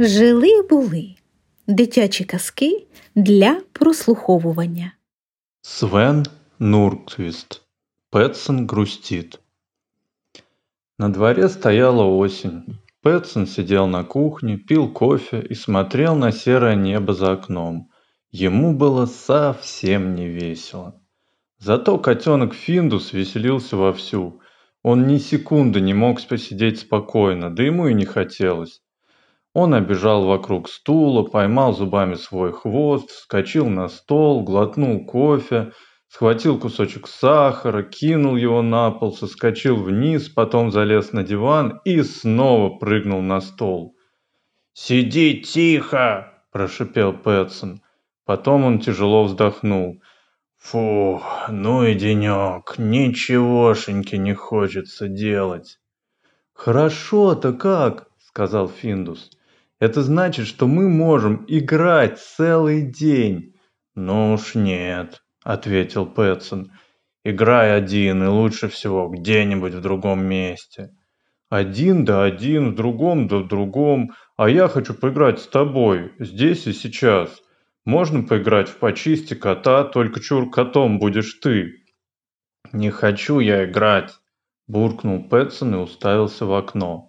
Жили були дитячі казки для прослуховування. Свен Нурквист. Пэтсон грустит. На дворе стояла осень. Пэтсон сидел на кухне, пил кофе и смотрел на серое небо за окном. Ему было совсем не весело. Зато котенок Финдус веселился вовсю. Он ни секунды не мог посидеть спокойно, да ему и не хотелось. Он обежал вокруг стула, поймал зубами свой хвост, вскочил на стол, глотнул кофе, схватил кусочек сахара, кинул его на пол, соскочил вниз, потом залез на диван и снова прыгнул на стол. «Сиди тихо!» – прошипел Пэтсон. Потом он тяжело вздохнул. «Фу, ну и денек, ничегошеньки не хочется делать». «Хорошо-то как?» – сказал Финдус. Это значит, что мы можем играть целый день. Ну уж нет, ответил Пэтсон. Играй один и лучше всего где-нибудь в другом месте. Один да один, в другом да в другом. А я хочу поиграть с тобой, здесь и сейчас. Можно поиграть в почисти кота, только чур котом будешь ты. Не хочу я играть, буркнул Пэтсон и уставился в окно.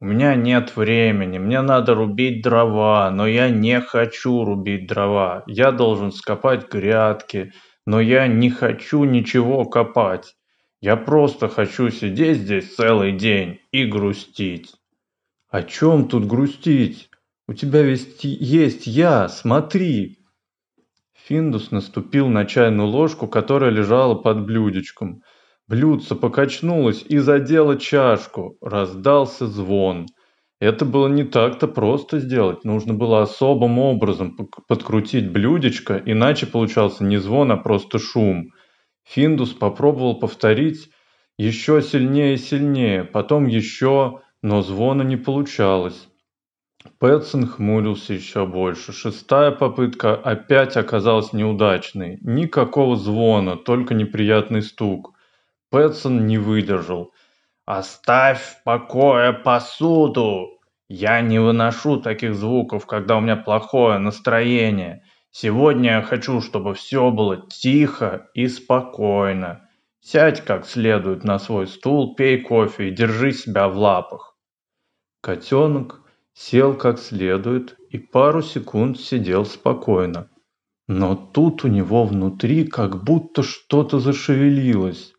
У меня нет времени, мне надо рубить дрова, но я не хочу рубить дрова. Я должен скопать грядки, но я не хочу ничего копать. Я просто хочу сидеть здесь целый день и грустить. О чем тут грустить? У тебя ведь есть я, смотри. Финдус наступил на чайную ложку, которая лежала под блюдечком. Блюдце покачнулось и задело чашку. Раздался звон. Это было не так-то просто сделать. Нужно было особым образом подкрутить блюдечко, иначе получался не звон, а просто шум. Финдус попробовал повторить еще сильнее и сильнее, потом еще, но звона не получалось. Пэтсон хмурился еще больше. Шестая попытка опять оказалась неудачной. Никакого звона, только неприятный стук. Пэтсон не выдержал. «Оставь в покое посуду! Я не выношу таких звуков, когда у меня плохое настроение. Сегодня я хочу, чтобы все было тихо и спокойно. Сядь как следует на свой стул, пей кофе и держи себя в лапах». Котенок сел как следует и пару секунд сидел спокойно. Но тут у него внутри как будто что-то зашевелилось.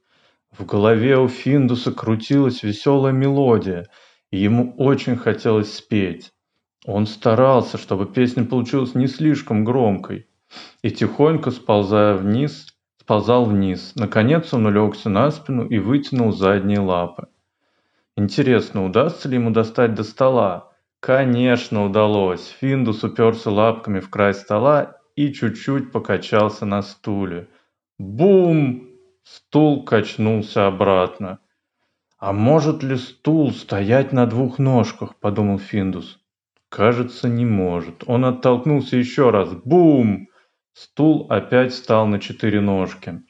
В голове у Финдуса крутилась веселая мелодия, и ему очень хотелось спеть. Он старался, чтобы песня получилась не слишком громкой, и тихонько сползая вниз, сползал вниз. Наконец он улегся на спину и вытянул задние лапы. Интересно, удастся ли ему достать до стола? Конечно, удалось. Финдус уперся лапками в край стола и чуть-чуть покачался на стуле. Бум! Стул качнулся обратно. «А может ли стул стоять на двух ножках?» – подумал Финдус. «Кажется, не может». Он оттолкнулся еще раз. Бум! Стул опять встал на четыре ножки.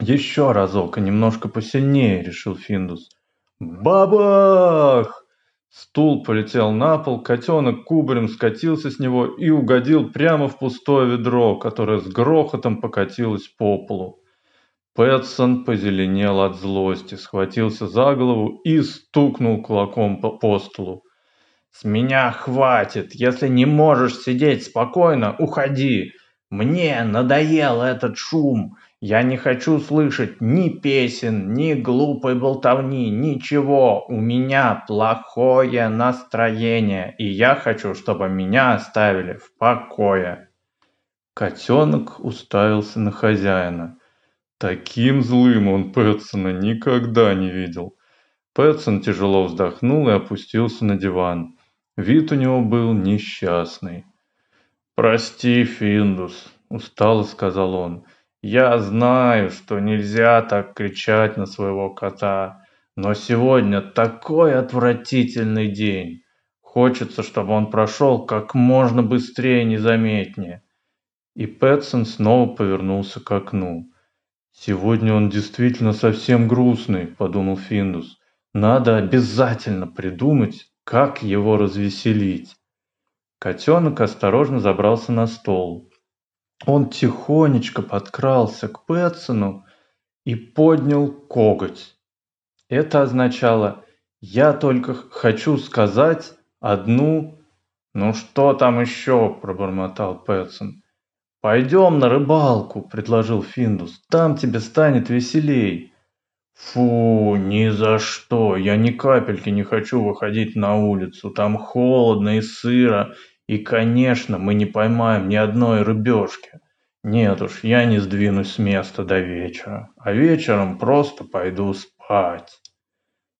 «Еще разок и немножко посильнее», – решил Финдус. «Бабах!» Стул полетел на пол, котенок кубарем скатился с него и угодил прямо в пустое ведро, которое с грохотом покатилось по полу. Пэтсон позеленел от злости, схватился за голову и стукнул кулаком по, столу. «С меня хватит! Если не можешь сидеть спокойно, уходи! Мне надоел этот шум! Я не хочу слышать ни песен, ни глупой болтовни, ничего! У меня плохое настроение, и я хочу, чтобы меня оставили в покое!» Котенок уставился на хозяина. Таким злым он Пэтсона никогда не видел. Пэтсон тяжело вздохнул и опустился на диван. Вид у него был несчастный. «Прости, Финдус», – устало сказал он. «Я знаю, что нельзя так кричать на своего кота, но сегодня такой отвратительный день. Хочется, чтобы он прошел как можно быстрее и незаметнее». И Пэтсон снова повернулся к окну. «Сегодня он действительно совсем грустный», – подумал Финдус. «Надо обязательно придумать, как его развеселить». Котенок осторожно забрался на стол. Он тихонечко подкрался к Пэтсону и поднял коготь. Это означало «я только хочу сказать одну...» «Ну что там еще?» – пробормотал Пэтсон. «Пойдем на рыбалку», – предложил Финдус. «Там тебе станет веселей». «Фу, ни за что! Я ни капельки не хочу выходить на улицу. Там холодно и сыро. И, конечно, мы не поймаем ни одной рыбешки. Нет уж, я не сдвинусь с места до вечера. А вечером просто пойду спать».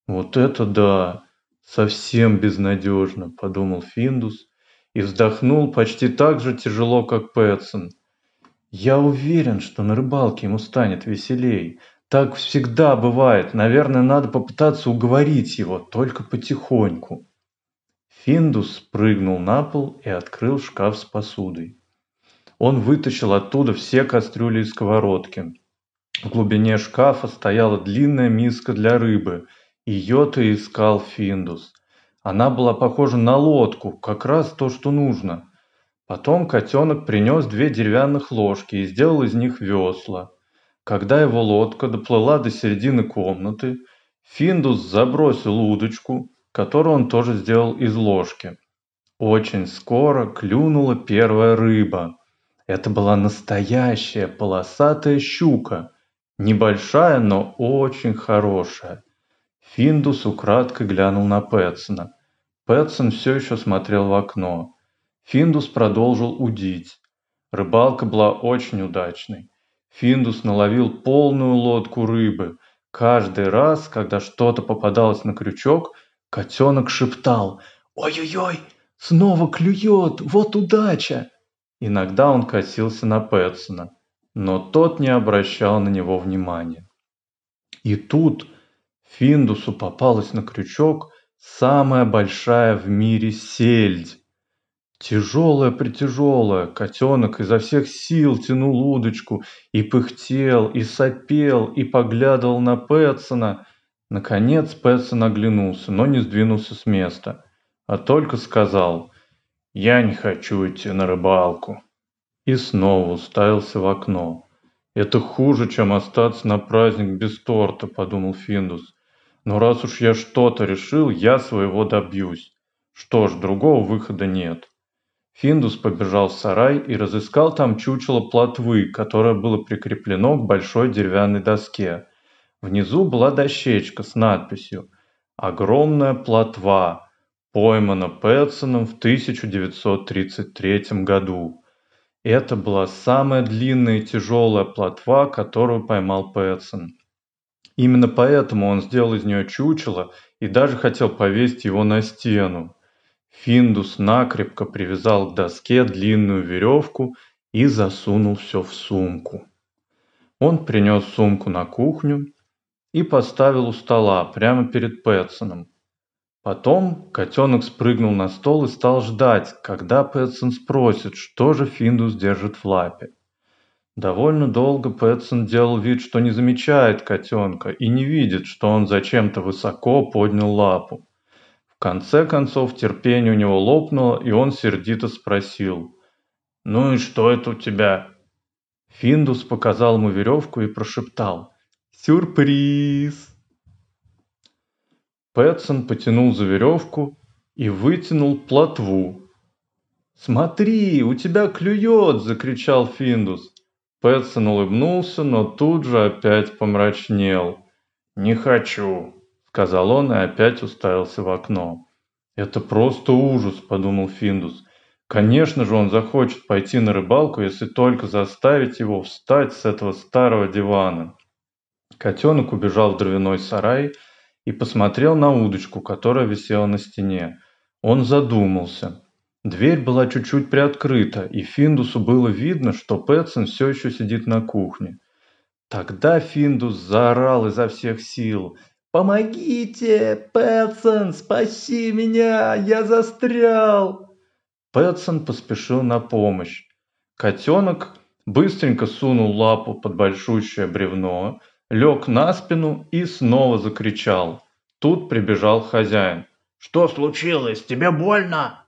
«Вот это да! Совсем безнадежно», – подумал Финдус и вздохнул почти так же тяжело, как Пэтсон. «Я уверен, что на рыбалке ему станет веселей. Так всегда бывает. Наверное, надо попытаться уговорить его, только потихоньку». Финдус прыгнул на пол и открыл шкаф с посудой. Он вытащил оттуда все кастрюли и сковородки. В глубине шкафа стояла длинная миска для рыбы – ее-то искал Финдус. Она была похожа на лодку, как раз то, что нужно. Потом котенок принес две деревянных ложки и сделал из них весла. Когда его лодка доплыла до середины комнаты, Финдус забросил удочку, которую он тоже сделал из ложки. Очень скоро клюнула первая рыба. Это была настоящая полосатая щука. Небольшая, но очень хорошая. Финдус украдкой глянул на Пэтсона. Пэтсон все еще смотрел в окно. Финдус продолжил удить. Рыбалка была очень удачной. Финдус наловил полную лодку рыбы. Каждый раз, когда что-то попадалось на крючок, котенок шептал «Ой-ой-ой, снова клюет, вот удача!» Иногда он косился на Пэтсона, но тот не обращал на него внимания. И тут Финдусу попалась на крючок самая большая в мире сельдь. Тяжелая-притяжелая, котенок изо всех сил тянул удочку и пыхтел, и сопел, и поглядывал на Пэтсона. Наконец Пэтсон оглянулся, но не сдвинулся с места, а только сказал «Я не хочу идти на рыбалку» и снова уставился в окно. «Это хуже, чем остаться на праздник без торта», — подумал Финдус. Но раз уж я что-то решил, я своего добьюсь. Что ж, другого выхода нет. Финдус побежал в сарай и разыскал там чучело плотвы, которое было прикреплено к большой деревянной доске. Внизу была дощечка с надписью «Огромная плотва, поймана Пэтсоном в 1933 году». Это была самая длинная и тяжелая плотва, которую поймал Пэтсон. Именно поэтому он сделал из нее чучело и даже хотел повесить его на стену. Финдус накрепко привязал к доске длинную веревку и засунул все в сумку. Он принес сумку на кухню и поставил у стола прямо перед Пэтсоном. Потом котенок спрыгнул на стол и стал ждать, когда Пэтсон спросит, что же Финдус держит в лапе. Довольно долго Пэтсон делал вид, что не замечает котенка и не видит, что он зачем-то высоко поднял лапу. В конце концов терпение у него лопнуло, и он сердито спросил. «Ну и что это у тебя?» Финдус показал ему веревку и прошептал. «Сюрприз!» Пэтсон потянул за веревку и вытянул плотву. «Смотри, у тебя клюет!» – закричал Финдус. Пэтсон улыбнулся, но тут же опять помрачнел. «Не хочу», — сказал он и опять уставился в окно. «Это просто ужас», — подумал Финдус. «Конечно же он захочет пойти на рыбалку, если только заставить его встать с этого старого дивана». Котенок убежал в дровяной сарай и посмотрел на удочку, которая висела на стене. Он задумался. Дверь была чуть-чуть приоткрыта, и Финдусу было видно, что Пэтсон все еще сидит на кухне. Тогда Финдус заорал изо всех сил. «Помогите! Пэтсон, спаси меня! Я застрял!» Пэтсон поспешил на помощь. Котенок быстренько сунул лапу под большущее бревно, лег на спину и снова закричал. Тут прибежал хозяин. «Что случилось? Тебе больно?»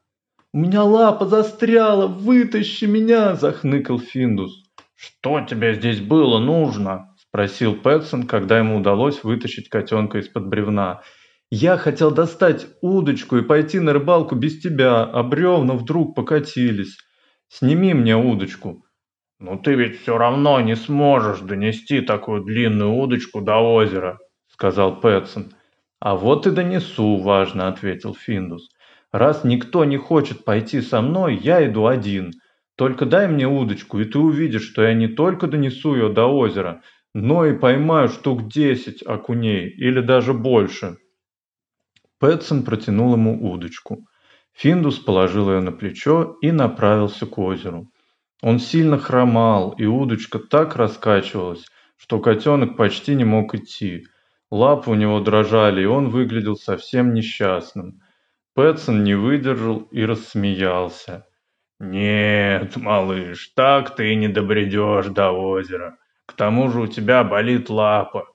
У меня лапа застряла, вытащи меня!» – захныкал Финдус. «Что тебе здесь было нужно?» – спросил Пэтсон, когда ему удалось вытащить котенка из-под бревна. «Я хотел достать удочку и пойти на рыбалку без тебя, а бревна вдруг покатились. Сними мне удочку». «Ну ты ведь все равно не сможешь донести такую длинную удочку до озера», – сказал Пэтсон. «А вот и донесу», – важно ответил Финдус. Раз никто не хочет пойти со мной, я иду один. Только дай мне удочку, и ты увидишь, что я не только донесу ее до озера, но и поймаю штук десять окуней или даже больше. Пэтсон протянул ему удочку. Финдус положил ее на плечо и направился к озеру. Он сильно хромал, и удочка так раскачивалась, что котенок почти не мог идти. Лапы у него дрожали, и он выглядел совсем несчастным. Пэтсон не выдержал и рассмеялся. «Нет, малыш, так ты не добредешь до озера. К тому же у тебя болит лапа».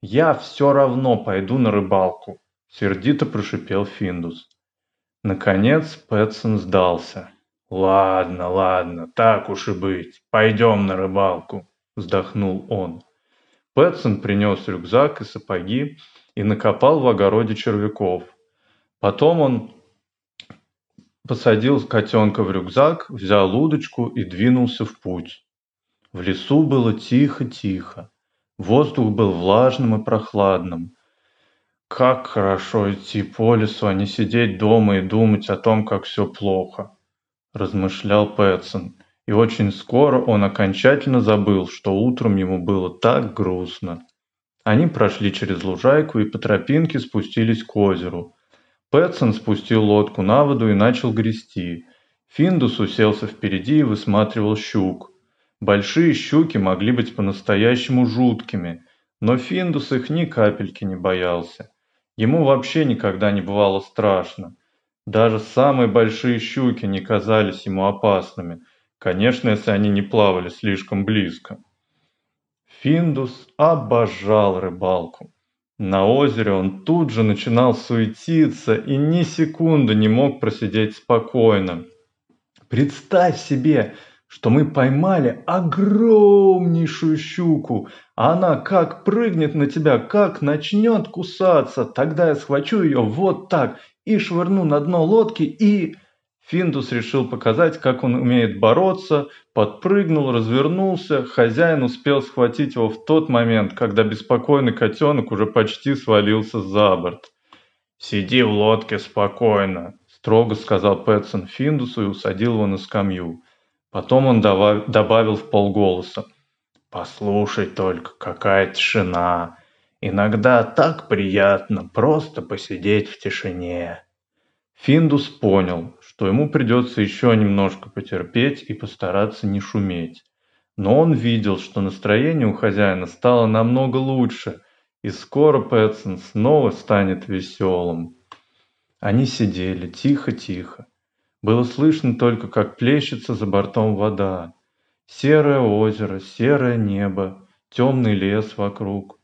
«Я все равно пойду на рыбалку», — сердито прошипел Финдус. Наконец Пэтсон сдался. «Ладно, ладно, так уж и быть, пойдем на рыбалку», — вздохнул он. Пэтсон принес рюкзак и сапоги и накопал в огороде червяков. Потом он посадил котенка в рюкзак, взял удочку и двинулся в путь. В лесу было тихо-тихо. Воздух был влажным и прохладным. Как хорошо идти по лесу, а не сидеть дома и думать о том, как все плохо, размышлял Пэтсон. И очень скоро он окончательно забыл, что утром ему было так грустно. Они прошли через лужайку и по тропинке спустились к озеру. Пэтсон спустил лодку на воду и начал грести. Финдус уселся впереди и высматривал щук. Большие щуки могли быть по-настоящему жуткими, но Финдус их ни капельки не боялся. Ему вообще никогда не бывало страшно. Даже самые большие щуки не казались ему опасными, конечно, если они не плавали слишком близко. Финдус обожал рыбалку. На озере он тут же начинал суетиться и ни секунды не мог просидеть спокойно. Представь себе, что мы поймали огромнейшую щуку, она как прыгнет на тебя, как начнет кусаться, тогда я схвачу ее вот так и швырну на дно лодки и... Финдус решил показать, как он умеет бороться, подпрыгнул, развернулся. Хозяин успел схватить его в тот момент, когда беспокойный котенок уже почти свалился за борт. «Сиди в лодке спокойно», – строго сказал Пэтсон Финдусу и усадил его на скамью. Потом он добавил в полголоса. «Послушай только, какая тишина! Иногда так приятно просто посидеть в тишине!» Финдус понял, что ему придется еще немножко потерпеть и постараться не шуметь. Но он видел, что настроение у хозяина стало намного лучше, и скоро Пэтсон снова станет веселым. Они сидели тихо-тихо. Было слышно только, как плещется за бортом вода. Серое озеро, серое небо, темный лес вокруг.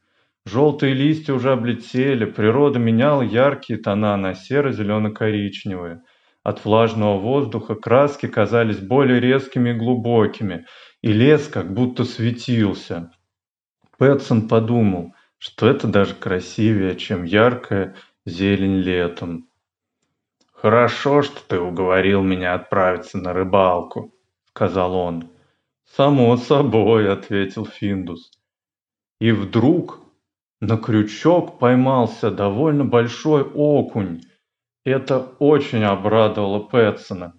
Желтые листья уже облетели, природа меняла яркие тона на серо-зелено-коричневые. От влажного воздуха краски казались более резкими и глубокими, и лес как будто светился. Пэтсон подумал, что это даже красивее, чем яркая зелень летом. «Хорошо, что ты уговорил меня отправиться на рыбалку», — сказал он. «Само собой», — ответил Финдус. И вдруг на крючок поймался довольно большой окунь. Это очень обрадовало Пэтсона,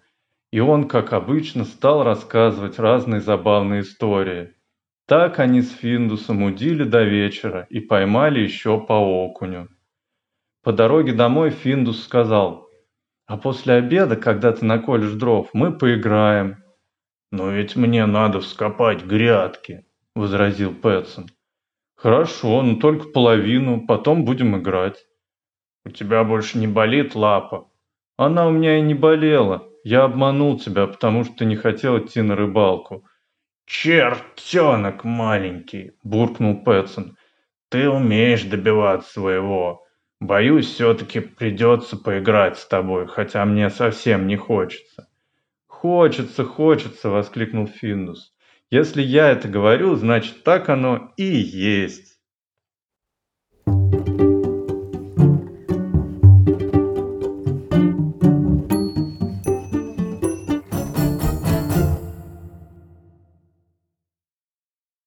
и он, как обычно, стал рассказывать разные забавные истории. Так они с Финдусом удили до вечера и поймали еще по окуню. По дороге домой Финдус сказал, «А после обеда, когда ты наколешь дров, мы поиграем». «Но ведь мне надо вскопать грядки», — возразил Пэтсон. Хорошо, но только половину, потом будем играть. У тебя больше не болит лапа? Она у меня и не болела. Я обманул тебя, потому что ты не хотел идти на рыбалку. Чертенок маленький, буркнул Пэтсон. Ты умеешь добиваться своего. Боюсь, все-таки придется поиграть с тобой, хотя мне совсем не хочется. Хочется, хочется, воскликнул Финдус. Если я это говорю, значит так оно и есть.